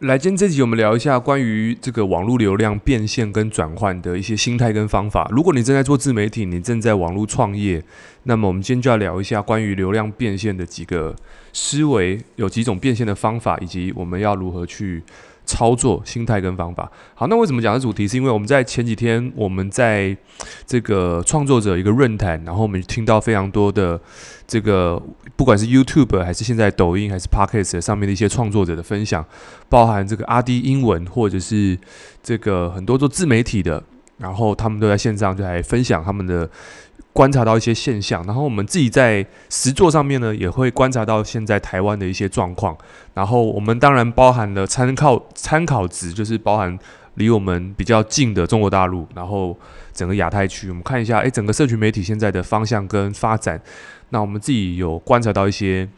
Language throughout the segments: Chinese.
来，今天这集我们聊一下关于这个网络流量变现跟转换的一些心态跟方法。如果你正在做自媒体，你正在网络创业，那么我们今天就要聊一下关于流量变现的几个思维，有几种变现的方法，以及我们要如何去。操作心态跟方法。好，那为什么讲这主题？是因为我们在前几天，我们在这个创作者一个论坛，然后我们听到非常多的这个，不管是 YouTube 还是现在抖音还是 Podcast 上面的一些创作者的分享，包含这个阿迪英文或者是这个很多做自媒体的，然后他们都在线上就来分享他们的。观察到一些现象，然后我们自己在实作上面呢，也会观察到现在台湾的一些状况。然后我们当然包含了参考参考值，就是包含离我们比较近的中国大陆，然后整个亚太区，我们看一下，诶，整个社群媒体现在的方向跟发展。那我们自己有观察到一些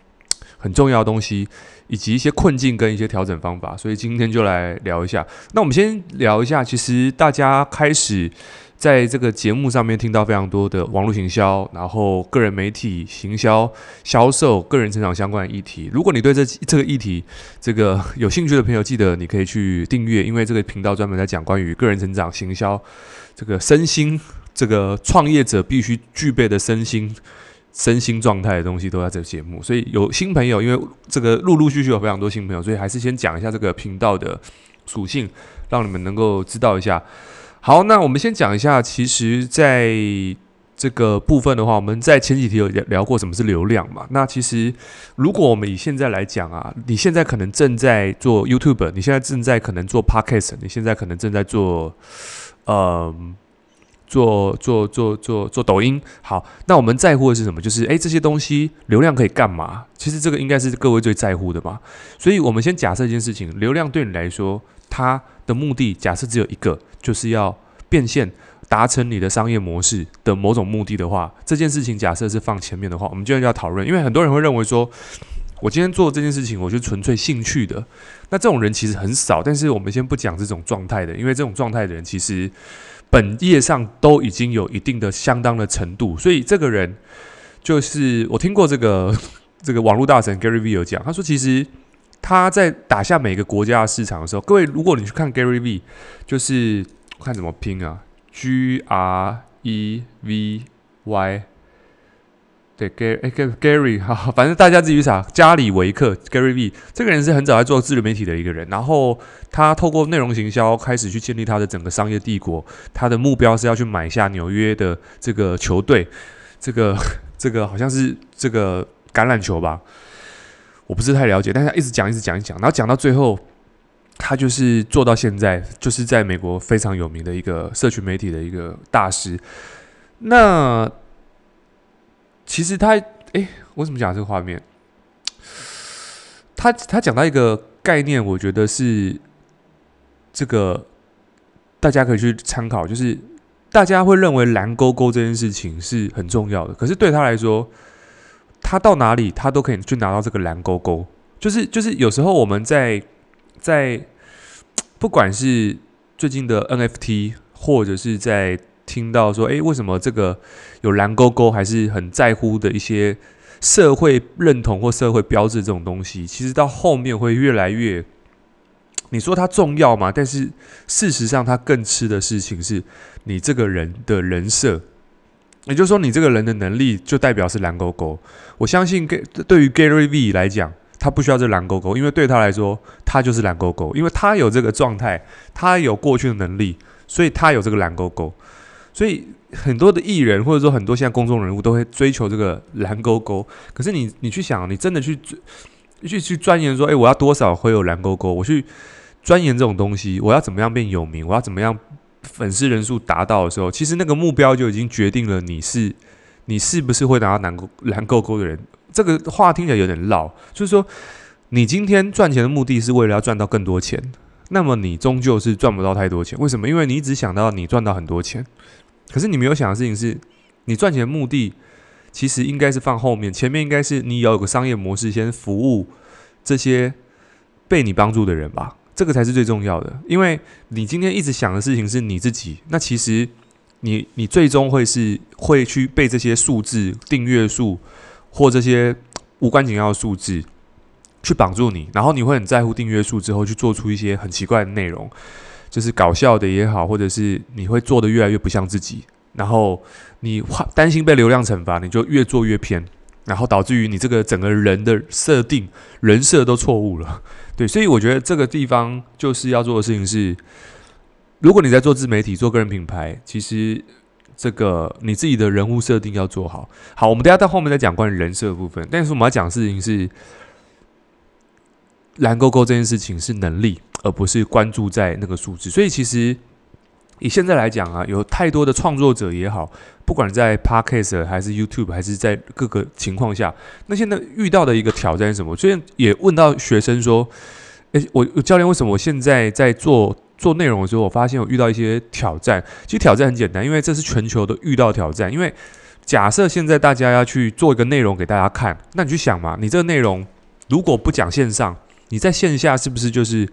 很重要的东西，以及一些困境跟一些调整方法。所以今天就来聊一下。那我们先聊一下，其实大家开始。在这个节目上面听到非常多的网络行销，然后个人媒体行销、销售、个人成长相关的议题。如果你对这这个议题这个有兴趣的朋友，记得你可以去订阅，因为这个频道专门在讲关于个人成长、行销、这个身心、这个创业者必须具备的身心、身心状态的东西都在这个节目。所以有新朋友，因为这个陆陆续续有非常多新朋友，所以还是先讲一下这个频道的属性，让你们能够知道一下。好，那我们先讲一下，其实在这个部分的话，我们在前几题有聊过什么是流量嘛？那其实如果我们以现在来讲啊，你现在可能正在做 YouTube，你现在正在可能做 Podcast，你现在可能正在做，嗯，做做做做做抖音。好，那我们在乎的是什么？就是诶，这些东西流量可以干嘛？其实这个应该是各位最在乎的嘛。所以我们先假设一件事情，流量对你来说，它的目的假设只有一个。就是要变现，达成你的商业模式的某种目的的话，这件事情假设是放前面的话，我们就要讨论。因为很多人会认为说，我今天做这件事情，我是纯粹兴趣的。那这种人其实很少，但是我们先不讲这种状态的，因为这种状态的人其实本业上都已经有一定的相当的程度，所以这个人就是我听过这个 这个网络大神 Gary V 有讲，他说其实。他在打下每个国家的市场的时候，各位，如果你去看 Gary V，就是看怎么拼啊，G R E V Y，对，Gary，哎，Gary，哈哈，反正大家自己去查，加里维克 Gary V，这个人是很早在做自媒体的一个人，然后他透过内容行销开始去建立他的整个商业帝国，他的目标是要去买下纽约的这个球队，这个这个好像是这个橄榄球吧。我不是太了解，但是他一直讲，一直讲，一讲，然后讲到最后，他就是做到现在，就是在美国非常有名的一个社群媒体的一个大师。那其实他，诶，我怎么讲这个画面？他他讲到一个概念，我觉得是这个大家可以去参考，就是大家会认为蓝勾勾这件事情是很重要的，可是对他来说。他到哪里，他都可以去拿到这个蓝勾勾。就是就是，有时候我们在在不管是最近的 NFT，或者是在听到说，诶，为什么这个有蓝勾勾，还是很在乎的一些社会认同或社会标志这种东西，其实到后面会越来越，你说它重要吗？但是事实上，它更吃的事情是你这个人的人设。也就是说，你这个人的能力就代表是蓝勾勾。我相信，给对于 Gary V 来讲，他不需要这蓝勾勾，因为对他来说，他就是蓝勾勾，因为他有这个状态，他有过去的能力，所以他有这个蓝勾勾。所以很多的艺人，或者说很多现在公众人物，都会追求这个蓝勾勾。可是你，你去想，你真的去去去钻研说，诶，我要多少会有蓝勾勾？我去钻研这种东西，我要怎么样变有名？我要怎么样？粉丝人数达到的时候，其实那个目标就已经决定了你是你是不是会拿到蓝蓝勾勾的人。这个话听起来有点绕，就是说你今天赚钱的目的是为了要赚到更多钱，那么你终究是赚不到太多钱。为什么？因为你只想到你赚到很多钱，可是你没有想的事情是，你赚钱的目的其实应该是放后面，前面应该是你要有个商业模式，先服务这些被你帮助的人吧。这个才是最重要的，因为你今天一直想的事情是你自己，那其实你你最终会是会去被这些数字订阅数或这些无关紧要的数字去绑住你，然后你会很在乎订阅数之后去做出一些很奇怪的内容，就是搞笑的也好，或者是你会做得越来越不像自己，然后你 担心被流量惩罚，你就越做越偏，然后导致于你这个整个人的设定人设都错误了。对，所以我觉得这个地方就是要做的事情是，如果你在做自媒体、做个人品牌，其实这个你自己的人物设定要做好。好，我们等下到后面再讲关于人设的部分，但是我们要讲的事情是。蓝勾勾这件事情是能力，而不是关注在那个数字。所以其实以现在来讲啊，有太多的创作者也好，不管在 Podcast 还是 YouTube，还是在各个情况下，那现在遇到的一个挑战是什么？最近也问到学生说：“诶，我教练，为什么我现在在做做内容的时候，我发现我遇到一些挑战？其实挑战很简单，因为这是全球都遇到挑战。因为假设现在大家要去做一个内容给大家看，那你去想嘛，你这个内容如果不讲线上。你在线下是不是就是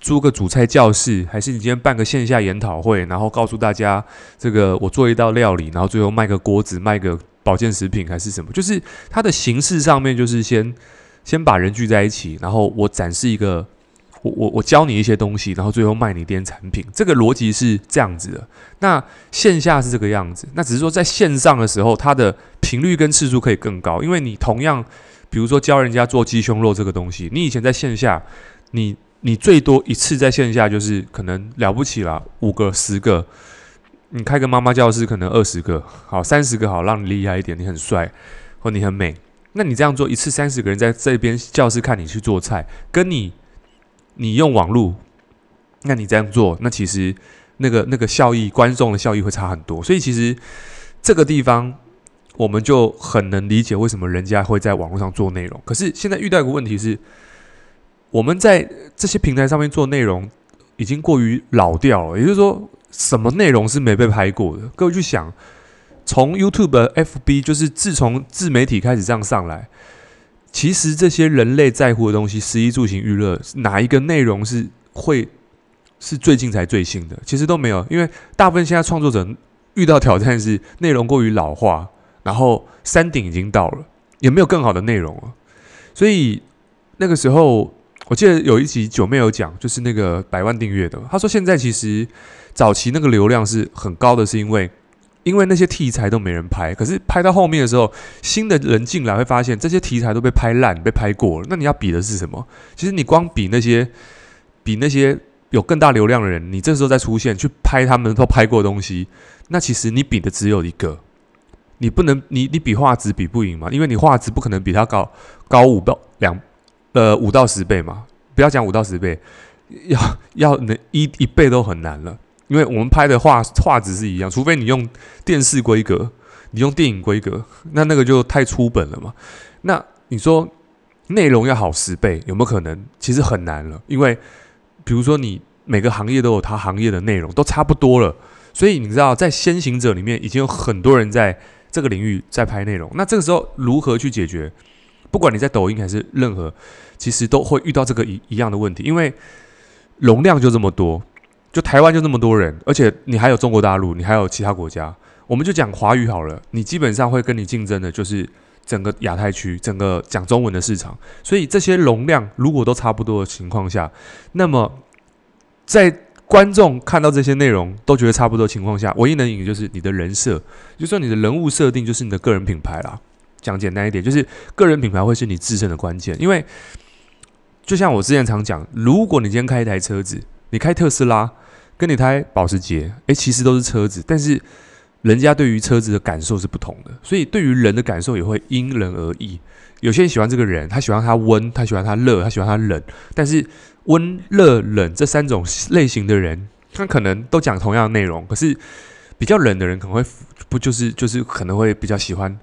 租个主菜教室，还是你今天办个线下研讨会，然后告诉大家这个我做一道料理，然后最后卖个锅子，卖个保健食品还是什么？就是它的形式上面就是先先把人聚在一起，然后我展示一个我我我教你一些东西，然后最后卖你一点产品。这个逻辑是这样子的。那线下是这个样子，那只是说在线上的时候，它的频率跟次数可以更高，因为你同样。比如说教人家做鸡胸肉这个东西，你以前在线下，你你最多一次在线下就是可能了不起了五个十个，你开个妈妈教室可能二十个，好三十个好让你厉害一点，你很帅或你很美，那你这样做一次三十个人在这边教室看你去做菜，跟你你用网络，那你这样做，那其实那个那个效益观众的效益会差很多，所以其实这个地方。我们就很能理解为什么人家会在网络上做内容。可是现在遇到一个问题是，我们在这些平台上面做内容已经过于老掉了。也就是说，什么内容是没被拍过的？各位去想，从 YouTube、FB，就是自从自媒体开始这样上来，其实这些人类在乎的东西，食衣住行娱乐，哪一个内容是会是最近才最新的？其实都没有，因为大部分现在创作者遇到挑战是内容过于老化。然后山顶已经到了，也没有更好的内容了。所以那个时候，我记得有一集九妹有讲，就是那个百万订阅的。他说现在其实早期那个流量是很高的，是因为因为那些题材都没人拍。可是拍到后面的时候，新的人进来会发现这些题材都被拍烂、被拍过了。那你要比的是什么？其实你光比那些比那些有更大流量的人，你这时候再出现去拍他们都拍过的东西，那其实你比的只有一个。你不能，你你比画质比不赢嘛？因为你画质不可能比他高高五到两呃五到十倍嘛。不要讲五到十倍，要要能一一倍都很难了。因为我们拍的画画质是一样，除非你用电视规格，你用电影规格，那那个就太粗本了嘛。那你说内容要好十倍，有没有可能？其实很难了，因为比如说你每个行业都有它行业的内容，都差不多了。所以你知道，在先行者里面，已经有很多人在。这个领域在拍内容，那这个时候如何去解决？不管你在抖音还是任何，其实都会遇到这个一一样的问题，因为容量就这么多，就台湾就这么多人，而且你还有中国大陆，你还有其他国家，我们就讲华语好了，你基本上会跟你竞争的就是整个亚太区，整个讲中文的市场，所以这些容量如果都差不多的情况下，那么在观众看到这些内容都觉得差不多情况下，唯一能赢就是你的人设，就说你的人物设定就是你的个人品牌啦。讲简单一点，就是个人品牌会是你自身的关键。因为就像我之前常讲，如果你今天开一台车子，你开特斯拉，跟你开保时捷，诶，其实都是车子，但是人家对于车子的感受是不同的，所以对于人的感受也会因人而异。有些人喜欢这个人，他喜欢他温，他喜欢他热，他喜欢他冷，但是。温、热、冷这三种类型的人，他可能都讲同样的内容，可是比较冷的人可能会不就是就是可能会比较喜欢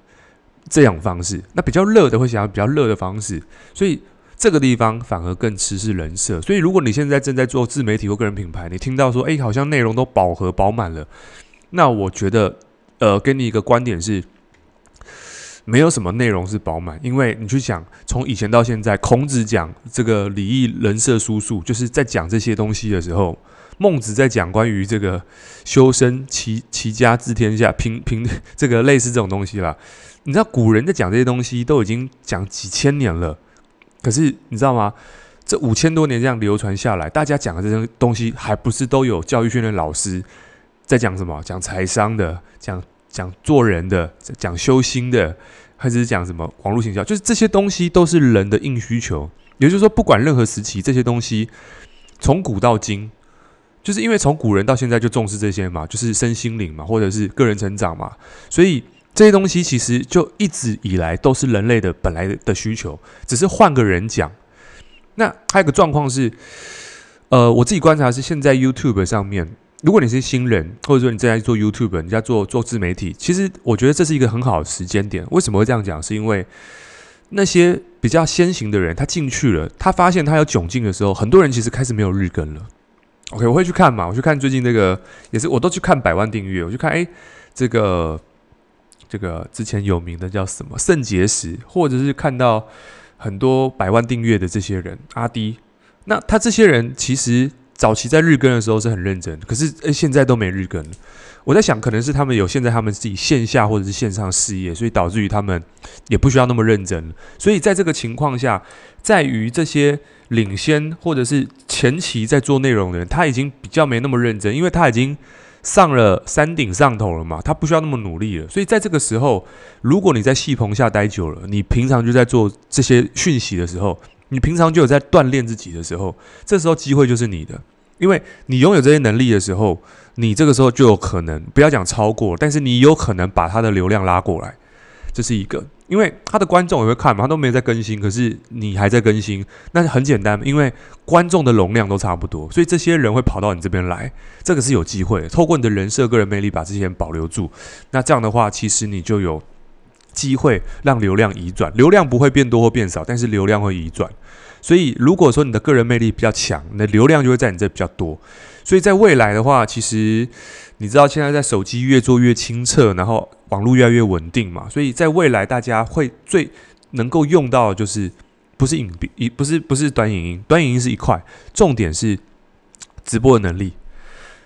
这样方式，那比较热的会想要比较热的方式，所以这个地方反而更吃是人设。所以如果你现在正在做自媒体或个人品牌，你听到说，哎，好像内容都饱和饱满了，那我觉得，呃，给你一个观点是。没有什么内容是饱满，因为你去想，从以前到现在，孔子讲这个礼义人设书数，就是在讲这些东西的时候，孟子在讲关于这个修身齐齐家治天下，平平 这个类似这种东西啦。你知道古人在讲这些东西都已经讲几千年了，可是你知道吗？这五千多年这样流传下来，大家讲的这些东西，还不是都有教育训练老师在讲什么？讲财商的，讲讲做人的，讲修心的，还是讲什么网络行销？就是这些东西都是人的硬需求。也就是说，不管任何时期，这些东西从古到今，就是因为从古人到现在就重视这些嘛，就是身心灵嘛，或者是个人成长嘛，所以这些东西其实就一直以来都是人类的本来的需求，只是换个人讲。那还有个状况是，呃，我自己观察是，现在 YouTube 上面，如果你是新人，或者说你正在做 YouTube，你在做做自媒体，其实我觉得这是一个很好的时间点。为什么会这样讲？是因为那些比较先行的人，他进去了，他发现他有窘境的时候，很多人其实开始没有日更了。OK，我会去看嘛，我去看最近那个，也是我都去看百万订阅，我去看，哎，这个这个之前有名的叫什么肾结石，或者是看到。很多百万订阅的这些人，阿滴，那他这些人其实早期在日更的时候是很认真，可是诶现在都没日更。我在想，可能是他们有现在他们自己线下或者是线上事业，所以导致于他们也不需要那么认真。所以在这个情况下，在于这些领先或者是前期在做内容的人，他已经比较没那么认真，因为他已经。上了山顶上头了嘛，他不需要那么努力了。所以在这个时候，如果你在戏棚下待久了，你平常就在做这些讯息的时候，你平常就有在锻炼自己的时候，这时候机会就是你的，因为你拥有这些能力的时候，你这个时候就有可能不要讲超过，但是你有可能把他的流量拉过来，这是一个。因为他的观众也会看嘛，他都没有在更新，可是你还在更新，那很简单，因为观众的容量都差不多，所以这些人会跑到你这边来，这个是有机会。透过你的人设、个人魅力，把这些人保留住，那这样的话，其实你就有机会让流量移转，流量不会变多或变少，但是流量会移转。所以如果说你的个人魅力比较强，你的流量就会在你这比较多。所以在未来的话，其实你知道现在在手机越做越清澈，然后网络越来越稳定嘛，所以在未来大家会最能够用到的就是不是影一不是不是短影音，短影音是一块，重点是直播的能力。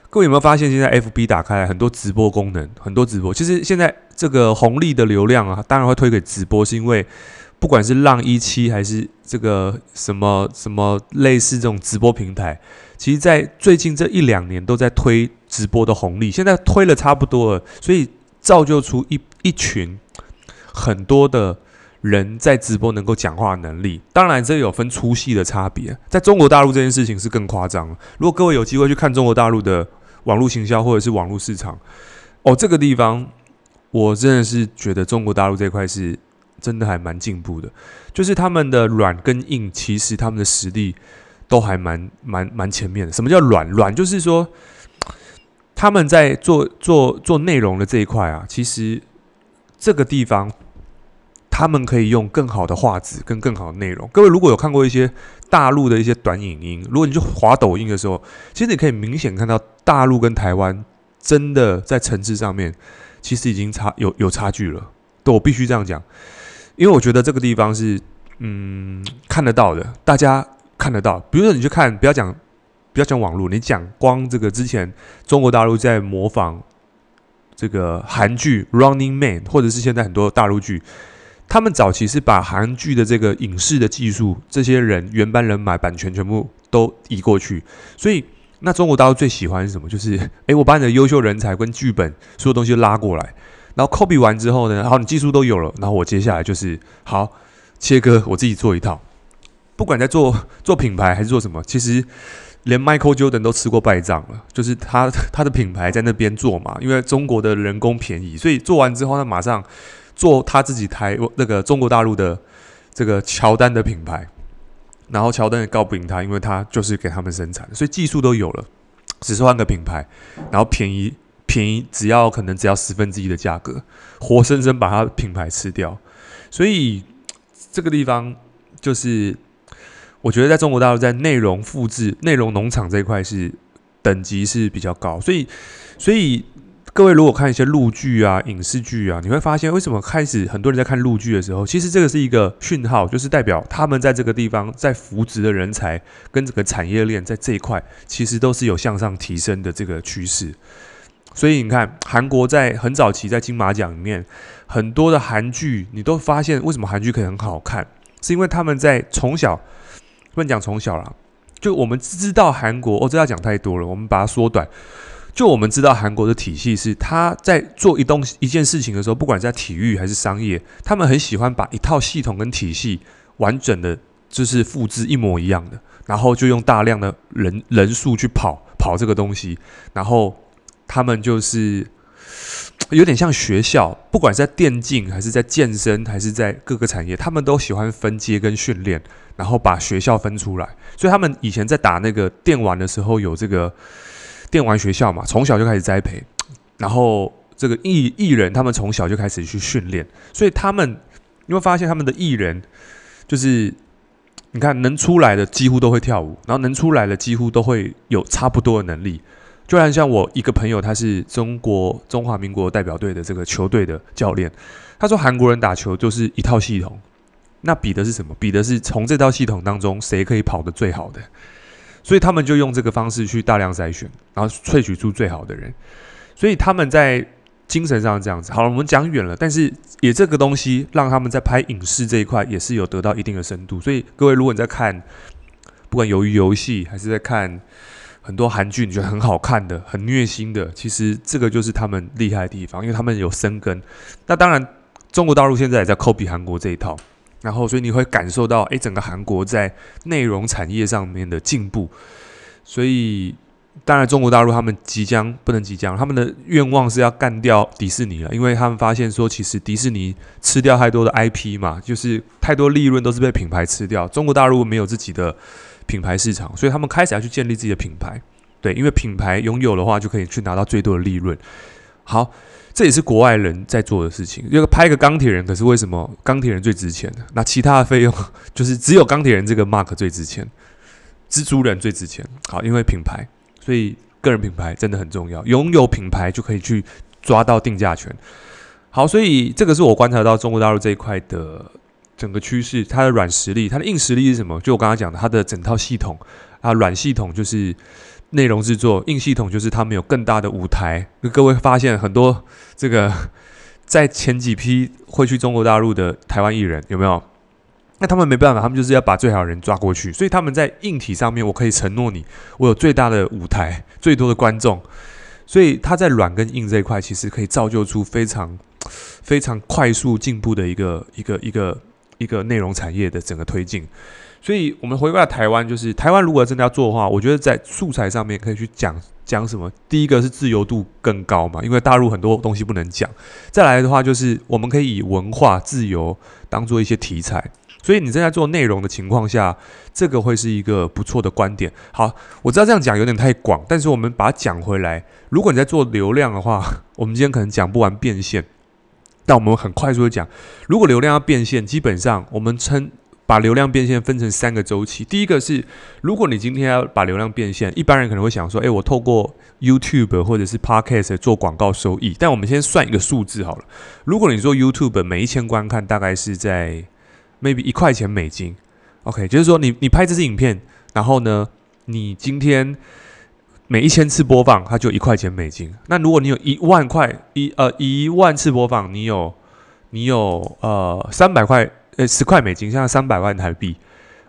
各位有没有发现，现在 FB 打开来很多直播功能，很多直播。其实现在这个红利的流量啊，当然会推给直播，是因为。不管是浪一七还是这个什么什么类似这种直播平台，其实，在最近这一两年都在推直播的红利，现在推了差不多了，所以造就出一一群很多的人在直播能够讲话能力。当然，这有分粗细的差别。在中国大陆这件事情是更夸张。如果各位有机会去看中国大陆的网络行销或者是网络市场，哦，这个地方我真的是觉得中国大陆这块是。真的还蛮进步的，就是他们的软跟硬，其实他们的实力都还蛮蛮蛮前面的。什么叫软？软就是说他们在做做做内容的这一块啊，其实这个地方他们可以用更好的画质跟更好的内容。各位如果有看过一些大陆的一些短影音，如果你去滑抖音的时候，其实你可以明显看到大陆跟台湾真的在层次上面，其实已经差有有差距了。对，我必须这样讲。因为我觉得这个地方是，嗯，看得到的，大家看得到。比如说，你去看，不要讲，不要讲网络，你讲光这个之前中国大陆在模仿这个韩剧《Running Man》，或者是现在很多大陆剧，他们早期是把韩剧的这个影视的技术，这些人原班人马版权全部都移过去。所以，那中国大陆最喜欢是什么？就是，诶，我把你的优秀人才跟剧本所有东西拉过来。然后 copy 完之后呢，好，你技术都有了，然后我接下来就是好切割，我自己做一套。不管在做做品牌还是做什么，其实连 Michael Jordan 都吃过败仗了，就是他 他的品牌在那边做嘛，因为中国的人工便宜，所以做完之后他马上做他自己台那个中国大陆的这个乔丹的品牌，然后乔丹也告不赢他，因为他就是给他们生产，所以技术都有了，只是换个品牌，然后便宜。便宜，只要可能只要十分之一的价格，活生生把他品牌吃掉。所以这个地方就是，我觉得在中国大陆，在内容复制、内容农场这一块是等级是比较高。所以，所以各位如果看一些陆剧啊、影视剧啊，你会发现为什么开始很多人在看陆剧的时候，其实这个是一个讯号，就是代表他们在这个地方在扶植的人才跟整个产业链在这一块，其实都是有向上提升的这个趋势。所以你看，韩国在很早期在金马奖里面，很多的韩剧，你都发现为什么韩剧可以很好看？是因为他们在从小，不能讲从小啦，就我们知道韩国，哦，这要讲太多了，我们把它缩短。就我们知道韩国的体系是，他在做一东一件事情的时候，不管在体育还是商业，他们很喜欢把一套系统跟体系完整的，就是复制一模一样的，然后就用大量的人人数去跑跑这个东西，然后他们就是有点像学校，不管是在电竞还是在健身还是在各个产业，他们都喜欢分阶跟训练，然后把学校分出来，所以他们以前在打那个电玩的时候有这个。电玩学校嘛，从小就开始栽培，然后这个艺艺人他们从小就开始去训练，所以他们你会发现他们的艺人就是你看能出来的几乎都会跳舞，然后能出来的几乎都会有差不多的能力。就然像我一个朋友，他是中国中华民国代表队的这个球队的教练，他说韩国人打球就是一套系统，那比的是什么？比的是从这套系统当中谁可以跑得最好的。所以他们就用这个方式去大量筛选，然后萃取出最好的人。所以他们在精神上这样子。好了，我们讲远了，但是也这个东西让他们在拍影视这一块也是有得到一定的深度。所以各位，如果你在看，不管鱿鱼游戏还是在看很多韩剧，你觉得很好看的、很虐心的，其实这个就是他们厉害的地方，因为他们有生根。那当然，中国大陆现在也在 copy 韩国这一套。然后，所以你会感受到，哎，整个韩国在内容产业上面的进步。所以，当然，中国大陆他们即将不能即将，他们的愿望是要干掉迪士尼了，因为他们发现说，其实迪士尼吃掉太多的 IP 嘛，就是太多利润都是被品牌吃掉。中国大陆没有自己的品牌市场，所以他们开始要去建立自己的品牌。对，因为品牌拥有的话，就可以去拿到最多的利润。好。这也是国外人在做的事情。因为拍个钢铁人，可是为什么钢铁人最值钱？那其他的费用 就是只有钢铁人这个 mark 最值钱，蜘蛛人最值钱。好，因为品牌，所以个人品牌真的很重要。拥有品牌就可以去抓到定价权。好，所以这个是我观察到中国大陆这一块的整个趋势。它的软实力，它的硬实力是什么？就我刚刚讲的，它的整套系统啊，软系统就是。内容制作硬系统就是他们有更大的舞台。各位发现很多这个在前几批会去中国大陆的台湾艺人有没有？那他们没办法，他们就是要把最好的人抓过去。所以他们在硬体上面，我可以承诺你，我有最大的舞台，最多的观众。所以他在软跟硬这一块，其实可以造就出非常非常快速进步的一个一个一个一个内容产业的整个推进。所以，我们回过来台湾，就是台湾如果真的要做的话，我觉得在素材上面可以去讲讲什么。第一个是自由度更高嘛，因为大陆很多东西不能讲。再来的话，就是我们可以以文化自由当做一些题材。所以你正在做内容的情况下，这个会是一个不错的观点。好，我知道这样讲有点太广，但是我们把它讲回来。如果你在做流量的话，我们今天可能讲不完变现，但我们很快速的讲，如果流量要变现，基本上我们称。把流量变现分成三个周期。第一个是，如果你今天要把流量变现，一般人可能会想说：“诶，我透过 YouTube 或者是 Podcast 做广告收益。”但我们先算一个数字好了。如果你做 YouTube，每一千观看大概是在 maybe 一块钱美金。OK，就是说你你拍这支影片，然后呢，你今天每一千次播放，它就一块钱美金。那如果你有一万块一呃一万次播放，你有你有呃三百块。呃，十块美金，现在三百万台币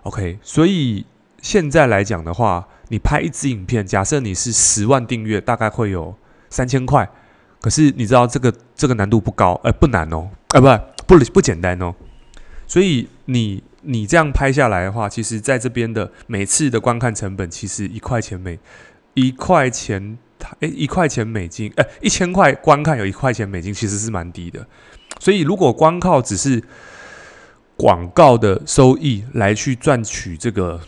，OK。所以现在来讲的话，你拍一支影片，假设你是十万订阅，大概会有三千块。可是你知道这个这个难度不高，呃，不难哦，呃，不不不简单哦。所以你你这样拍下来的话，其实在这边的每次的观看成本，其实一块钱美一块钱台，诶，一块钱美金，呃，一千块观看有一块钱美金，其实是蛮低的。所以如果光靠只是广告的收益来去赚取这个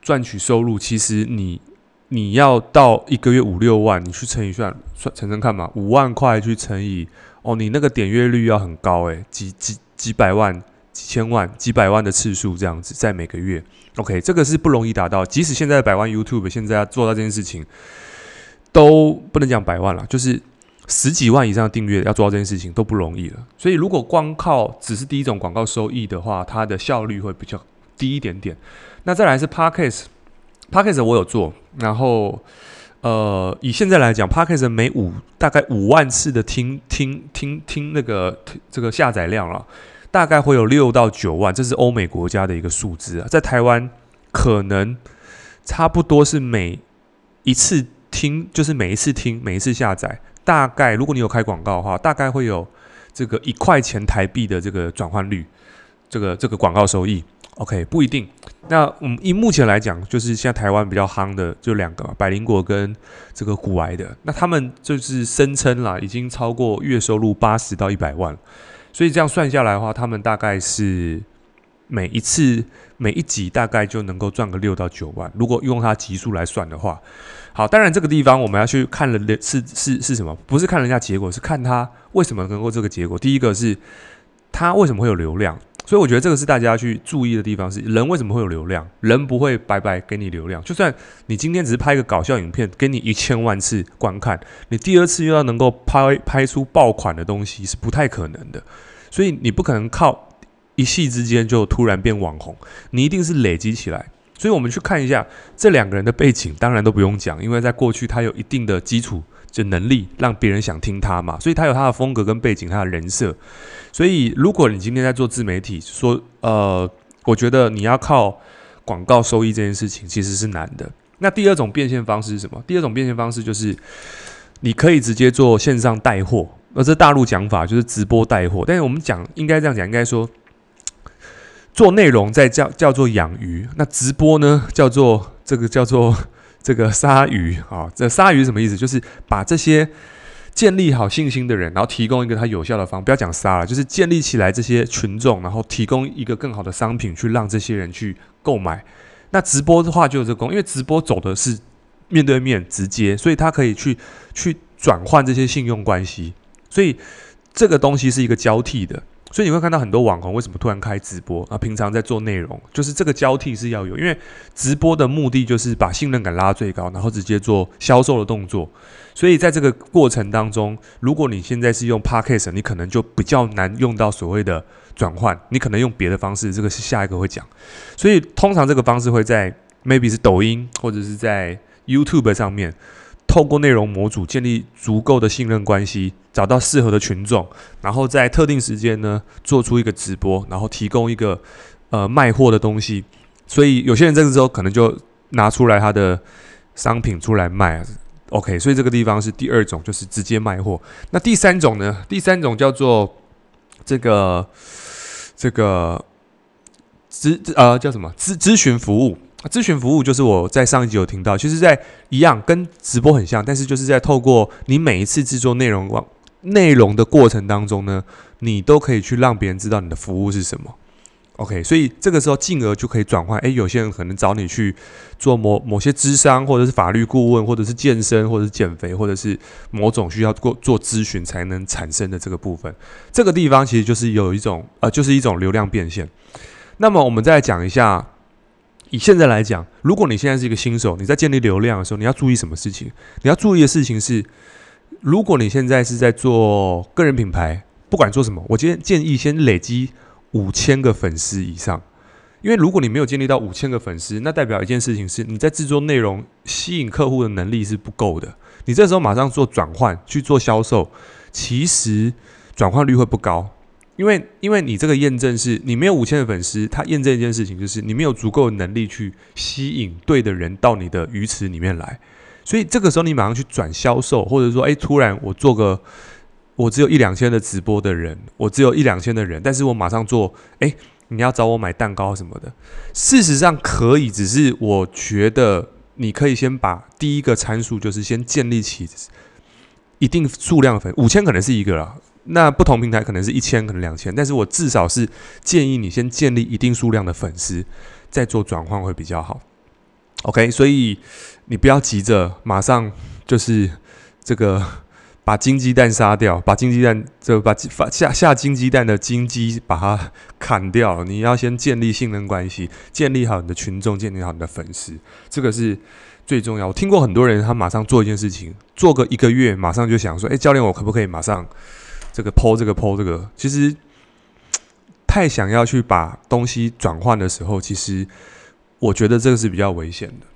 赚取收入，其实你你要到一个月五六万，你去乘以算算乘乘看嘛，五万块去乘以哦，你那个点阅率要很高诶，几几几百万、几千万、几百万的次数这样子，在每个月，OK，这个是不容易达到。即使现在百万 YouTube 现在要做到这件事情，都不能讲百万了，就是。十几万以上的订阅要做到这件事情都不容易了，所以如果光靠只是第一种广告收益的话，它的效率会比较低一点点。那再来是 Podcast，Podcast 我有做，然后呃，以现在来讲，Podcast 每五大概五万次的听听听听那个这个下载量了，大概会有六到九万，这是欧美国家的一个数字啊。在台湾可能差不多是每一次听，就是每一次听，每一次下载，大概如果你有开广告的话，大概会有这个一块钱台币的这个转换率，这个这个广告收益。OK，不一定。那我们以目前来讲，就是现在台湾比较夯的就两个嘛，百灵果跟这个古癌的。那他们就是声称啦，已经超过月收入八十到一百万。所以这样算下来的话，他们大概是每一次每一集大概就能够赚个六到九万。如果用它集数来算的话，好，当然这个地方我们要去看的是是是什么？不是看人家结果，是看他为什么能够这个结果。第一个是他为什么会有流量。所以我觉得这个是大家去注意的地方，是人为什么会有流量？人不会白白给你流量，就算你今天只是拍一个搞笑影片，给你一千万次观看，你第二次又要能够拍拍出爆款的东西是不太可能的。所以你不可能靠一夕之间就突然变网红，你一定是累积起来。所以我们去看一下这两个人的背景，当然都不用讲，因为在过去他有一定的基础。就能力让别人想听他嘛，所以他有他的风格跟背景，他的人设。所以如果你今天在做自媒体，说呃，我觉得你要靠广告收益这件事情其实是难的。那第二种变现方式是什么？第二种变现方式就是你可以直接做线上带货，而这大陆讲法就是直播带货。但是我们讲应该这样讲，应该说做内容在叫叫做养鱼，那直播呢叫做这个叫做。这个鲨鱼啊，这鲨鱼什么意思？就是把这些建立好信心的人，然后提供一个他有效的方，不要讲杀了，就是建立起来这些群众，然后提供一个更好的商品去让这些人去购买。那直播的话就有这个功，因为直播走的是面对面直接，所以他可以去去转换这些信用关系，所以这个东西是一个交替的。所以你会看到很多网红为什么突然开直播啊？平常在做内容，就是这个交替是要有，因为直播的目的就是把信任感拉最高，然后直接做销售的动作。所以在这个过程当中，如果你现在是用 Podcast，你可能就比较难用到所谓的转换，你可能用别的方式，这个是下一个会讲。所以通常这个方式会在 maybe 是抖音或者是在 YouTube 上面。透过内容模组建立足够的信任关系，找到适合的群众，然后在特定时间呢做出一个直播，然后提供一个呃卖货的东西。所以有些人这个时候可能就拿出来他的商品出来卖。OK，所以这个地方是第二种，就是直接卖货。那第三种呢？第三种叫做这个这个咨呃叫什么咨咨询服务。咨询服务就是我在上一集有听到，其实，在一样跟直播很像，但是就是在透过你每一次制作内容往内容的过程当中呢，你都可以去让别人知道你的服务是什么。OK，所以这个时候进而就可以转换。诶，有些人可能找你去做某某些智商，或者是法律顾问，或者是健身，或者是减肥，或者是某种需要做做咨询才能产生的这个部分。这个地方其实就是有一种呃，就是一种流量变现。那么我们再来讲一下。以现在来讲，如果你现在是一个新手，你在建立流量的时候，你要注意什么事情？你要注意的事情是，如果你现在是在做个人品牌，不管做什么，我今天建议先累积五千个粉丝以上，因为如果你没有建立到五千个粉丝，那代表一件事情是，你在制作内容吸引客户的能力是不够的。你这时候马上做转换去做销售，其实转换率会不高。因为，因为你这个验证是你没有五千的粉丝，他验证一件事情，就是你没有足够的能力去吸引对的人到你的鱼池里面来，所以这个时候你马上去转销售，或者说，哎，突然我做个我只有一两千的直播的人，我只有一两千的人，但是我马上做，哎，你要找我买蛋糕什么的，事实上可以，只是我觉得你可以先把第一个参数，就是先建立起一定数量的粉，五千可能是一个啦。那不同平台可能是一千，可能两千，但是我至少是建议你先建立一定数量的粉丝，再做转换会比较好。OK，所以你不要急着马上就是这个把金鸡蛋杀掉，把金鸡蛋就把下下金鸡蛋的金鸡把它砍掉。你要先建立信任关系，建立好你的群众，建立好你的粉丝，这个是最重要。我听过很多人，他马上做一件事情，做个一个月，马上就想说：“诶，教练，我可不可以马上？”这个 po 这个 po 这个，其实太想要去把东西转换的时候，其实我觉得这个是比较危险的。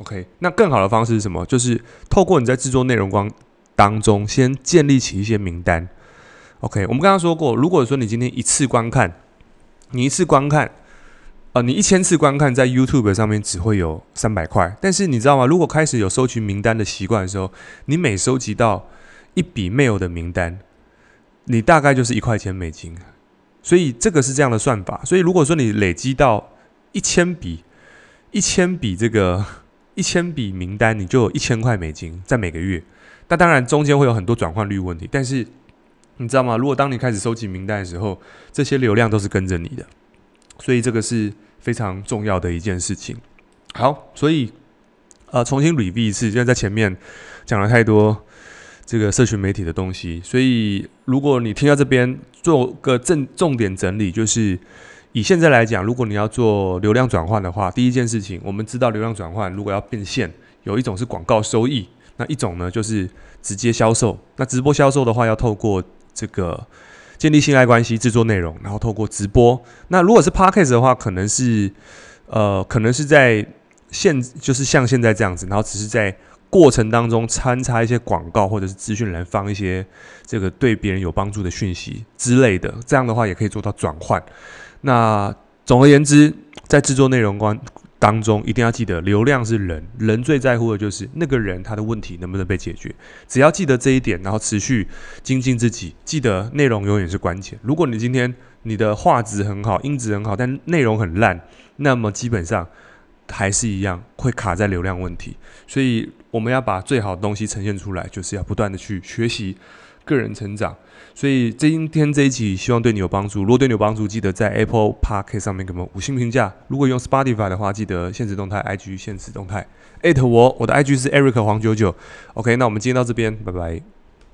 OK，那更好的方式是什么？就是透过你在制作内容光当中，先建立起一些名单。OK，我们刚刚说过，如果说你今天一次观看，你一次观看，呃，你一千次观看在 YouTube 上面只会有三百块，但是你知道吗？如果开始有收集名单的习惯的时候，你每收集到一笔 mail 的名单，你大概就是一块钱美金。所以这个是这样的算法。所以如果说你累积到一千笔，一千笔这个一千笔名单，你就有一千块美金在每个月。那当然中间会有很多转换率问题，但是你知道吗？如果当你开始收集名单的时候，这些流量都是跟着你的，所以这个是非常重要的一件事情。好，所以呃，重新 review 一次，因为在前面讲了太多这个社群媒体的东西，所以如果你听到这边做个正重点整理，就是以现在来讲，如果你要做流量转换的话，第一件事情，我们知道流量转换如果要变现，有一种是广告收益，那一种呢就是直接销售。那直播销售的话，要透过这个建立信赖关系，制作内容，然后透过直播。那如果是 Podcast 的话，可能是呃，可能是在现就是像现在这样子，然后只是在过程当中掺插一些广告或者是资讯栏放一些这个对别人有帮助的讯息之类的，这样的话也可以做到转换。那总而言之，在制作内容关当中，一定要记得流量是人，人最在乎的就是那个人他的问题能不能被解决。只要记得这一点，然后持续精进自己，记得内容永远是关键。如果你今天你的画质很好，音质很好，但内容很烂，那么基本上还是一样会卡在流量问题。所以我们要把最好的东西呈现出来，就是要不断的去学习。个人成长，所以今天这一期希望对你有帮助。如果对你有帮助，记得在 Apple Park 上面给我们五星评价。如果用 Spotify 的话，记得限时动态 IG 限时动态艾特我，我的 IG 是 Eric 黄九九。OK，那我们今天到这边，拜拜。